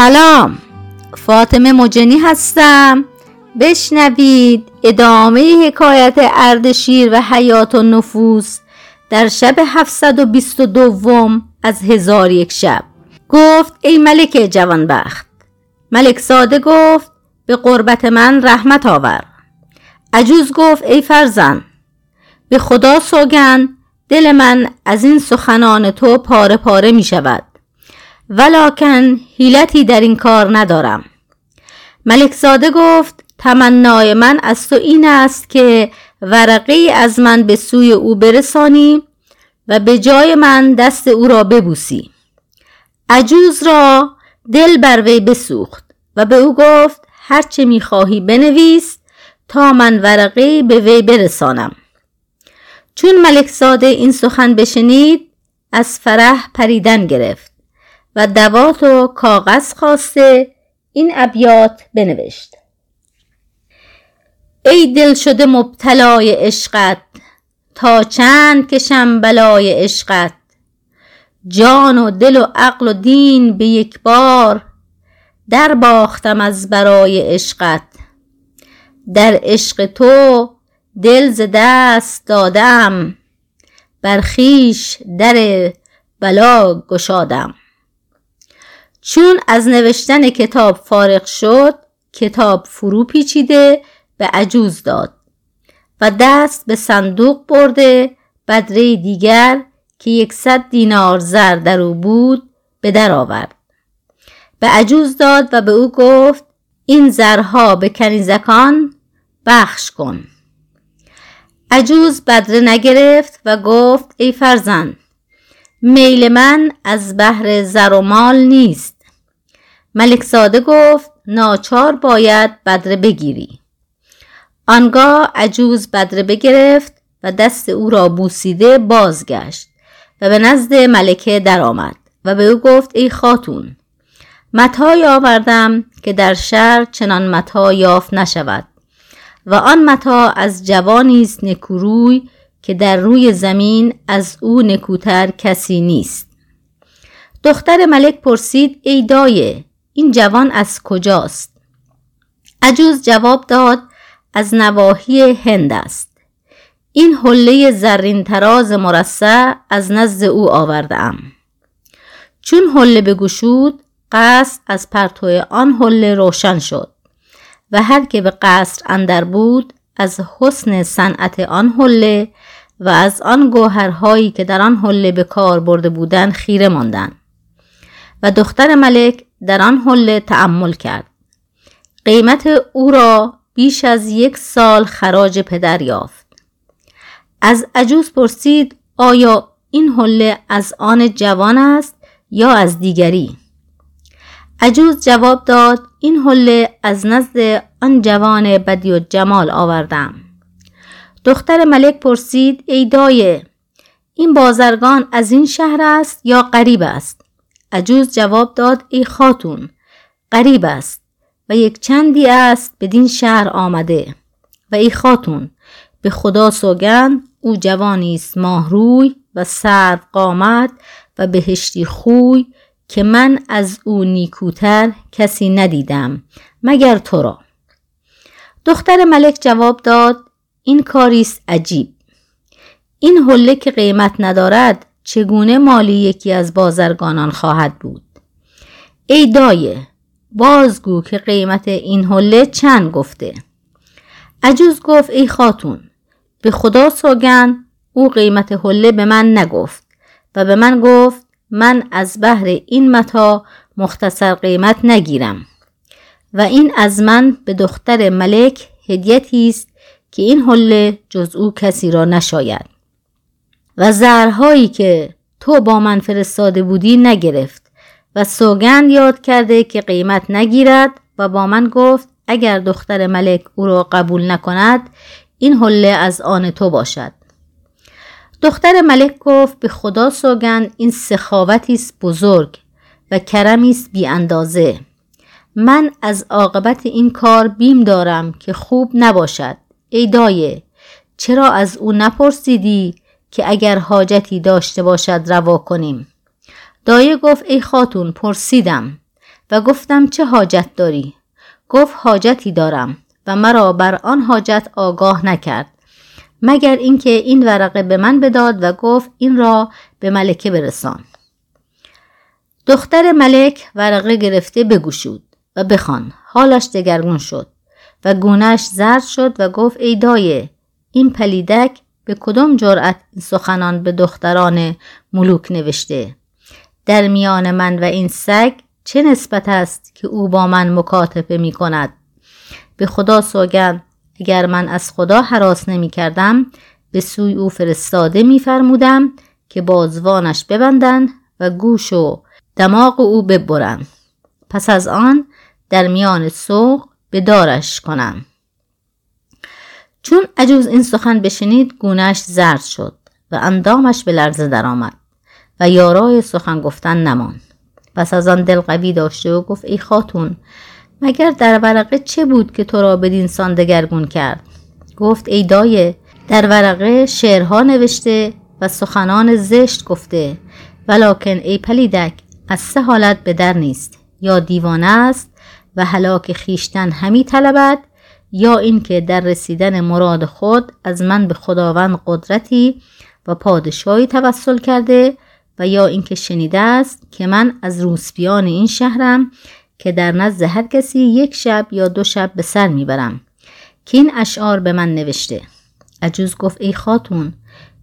سلام. فاطمه مجنی هستم. بشنوید ادامه حکایت اردشیر و حیات و نفوس در شب 722 از هزار یک شب. گفت ای ملک جوانبخت. ملک ساده گفت به قربت من رحمت آور. عجوز گفت ای فرزن به خدا سوگن دل من از این سخنان تو پاره پاره می شود ولیکن حیلتی در این کار ندارم. ملک زاده گفت تمنای من از تو این است که ورقی از من به سوی او برسانی و به جای من دست او را ببوسی. عجوز را دل بر وی بسوخت و به او گفت هرچه می‌خواهی بنویس تا من ورقی به وی برسانم. چون ملک زاده این سخن بشنید از فرح پریدن گرفت. و دوات و کاغذ خواسته این ابیات بنوشت. ای دل شده مبتلای عشقت تا چند کشم بلای عشقت. جان و دل و عقل و دین به یک بار در باختم از برای عشقت. در عشق تو دل ز دست دادم بر خویش در بلا گشادم. چون از نوشتن کتاب فارغ شد کتاب فرو پیچیده به عجوز داد و دست به صندوق برده بدره دیگر که یکصد دینار زر در او بود به در آورد. به عجوز داد و به او گفت این زرها به کنیزکان بخش کن. عجوز بدره نگرفت و گفت ای فرزند میل من از بهر زر و مال نیست. ملک ساده گفت ناچار باید بدره بگیری. آنگاه عجوز بدره بگرفت و دست او را بوسیده بازگشت و به نزد ملکه درآمد و به او گفت ای خاتون متای آوردم که در شهر چنان متا یافت نشود و آن متا از جوانی است نکوروی که در روی زمین از او نکوتر کسی نیست. دختر ملک پرسید ای دایه این جوان از کجاست؟ عجوز جواب داد از نواحی هند است. این حله زرین تراز مرصع از نزد او آوردم. چون حله بگشود قصر از پرتو آن حله روشن شد و هر که به قصر اندر بود از حسن صنعت آن حله و از آن گوهرهایی که در آن حله به کار برده بودند خیره ماندند. و دختر ملک در آن حله تأمل کرد. قیمت او را بیش از یک سال خراج پدر یافت. از عجوز پرسید آیا این حله از آن جوان است یا از دیگری؟ عجوز جواب داد این حله از نزد آن جوان بدی و جمال آوردم. دختر ملک پرسید ای دایه این بازرگان از این شهر است یا غریب است؟ عجوز جواب داد ای خاتون غریب است و یک چندی است بدین شهر آمده. و ای خاتون به خدا سوگند او جوانی است ماهروی و سرو قامت و بهشتی خوی که من از او نیکوتر کسی ندیدم مگر تو را؟ دختر ملک جواب داد این کاریست عجیب. این حله که قیمت ندارد چگونه مالی یکی از بازرگانان خواهد بود؟ ای دایه بازگو که قیمت این حله چند گفته؟ عجوز گفت ای خاتون به خدا سوگند او قیمت حله به من نگفت و به من گفت من از بهر این متا مختصر قیمت نگیرم و این از من به دختر ملک هدیتی است که این حله جز او کسی را نشاید. و زرهایی که تو با من فرستاده بودی نگرفت و سوگند یاد کرده که قیمت نگیرد و با من گفت اگر دختر ملک او را قبول نکند این حله از آن تو باشد. دختر ملک گفت به خدا سوگند این سخاوتی است بزرگ و کرمی است بی اندازه. من از عاقبت این کار بیم دارم که خوب نباشد. ای دایه چرا از او نپرسیدی که اگر حاجتی داشته باشد روا کنیم؟ دایه گفت ای خاتون پرسیدم و گفتم چه حاجت داری؟ گفت حاجتی دارم و مرا بر آن حاجت آگاه نکرد مگر اینکه این ورقه به من بداد و گفت این را به ملکه برسان. دختر ملک ورقه گرفته بگوشود و بخوان. حالش دگرگون شد. و گونهش زرد شد و گفت ای دایه این پلیدک به کدام جرأت این سخنان به دختران ملوک نوشته؟ در میان من و این سگ چه نسبت است که او با من مکاتبه می کند به خدا سوگند اگر من از خدا حراس نمی کردم به سوی او فرستاده می فرمودم که بازوانش ببندند و گوش و دماغ او ببرند. پس از آن در میان سوق به دارش کنم. چون عجوز این سخن بشنید گونهش زرد شد و اندامش به لرزه درآمد و یارای سخن گفتن نماند. پس از آن دل قوی داشته و گفت ای خاتون مگر در ورقه چه بود که تو را بدین سان دگرگون کرد؟ گفت ای دایه در ورقه شعرها نوشته و سخنان زشت گفته ولکن ای پلیدک از سه حالت به در نیست. یا دیوانه است و هلاک خیشتن همی طلبد یا اینکه در رسیدن مراد خود از من به خداوند قدرتی و پادشاهی توسل کرده و یا اینکه شنیده است که من از روسپیان این شهرم که در نزد هر کسی یک شب یا دو شب به سر می‌برم. که این اشعار به من نوشته. عجوز گفت ای خاتون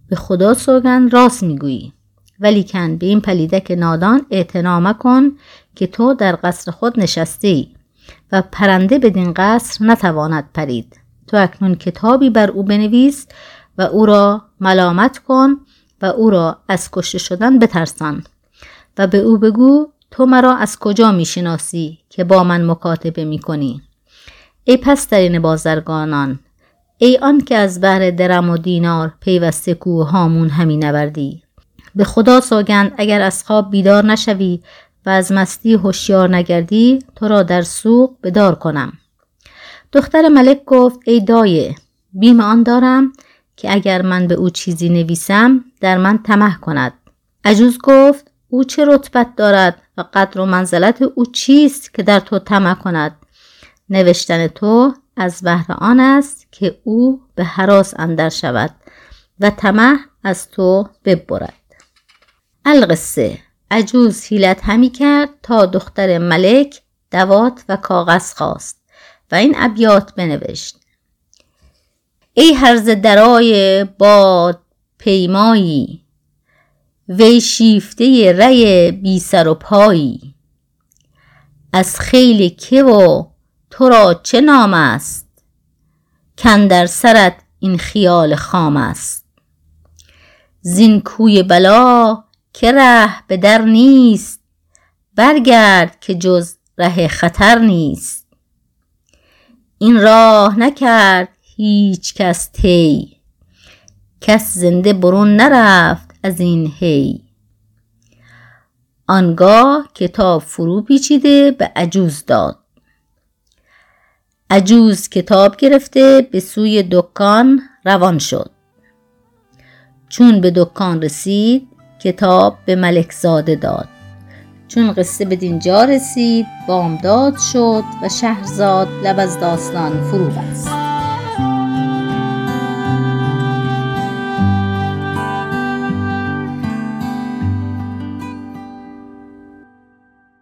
به خدا سوگن راست می‌گویی. ولیکن به این پلیدک نادان اعتنا مکن که تو در قصر خود نشسته ای و پرنده بدین قصر نتواند پرید. تو اکنون کتابی بر او بنویس و او را ملامت کن و او را از کشته شدن بترسان و به او بگو تو مرا از کجا می‌شناسی که با من مکاتبه می‌کنی؟ ای پسترین بازرگانان ای آن که از بهر درم و دینار پیوسته کوه هامون همی نوردی. به خدا سوگند اگر از خواب بیدار نشوی و از مستی هوشیار نگردی تو را در سوق بدار کنم. دختر ملک گفت ای دایه بیم آن دارم که اگر من به او چیزی نویسم در من تمه کند. عجوز گفت او چه رتبت دارد و قدر و منزلت او چیست که در تو طمع کند؟ نوشتن تو از بهر آن است که او به حراس اندر شود و طمع از تو ببرد. القصه عجوز حیلت همی کرد تا دختر ملک دوات و کاغذ خواست و این ابیات بنوشت. ای هرز درای باد پیمایی وی شیفته ری بی سر و پایی. از خیل که و تو را چه نام است؟ کن در سرت این خیال خام است. زین کوی بلا که ره به در نیست برگرد که جز ره خطر نیست. این راه نکرد هیچ کس تی کس زنده برون نرفت از این هی. آنگاه کتاب فرو پیچیده به عجوز داد. عجوز کتاب گرفته به سوی دکان روان شد. چون به دکان رسید کتاب به ملک زاده داد. چون قصه به دینجا رسید بامداد شد و شهرزاد لب از داستان فرو بست.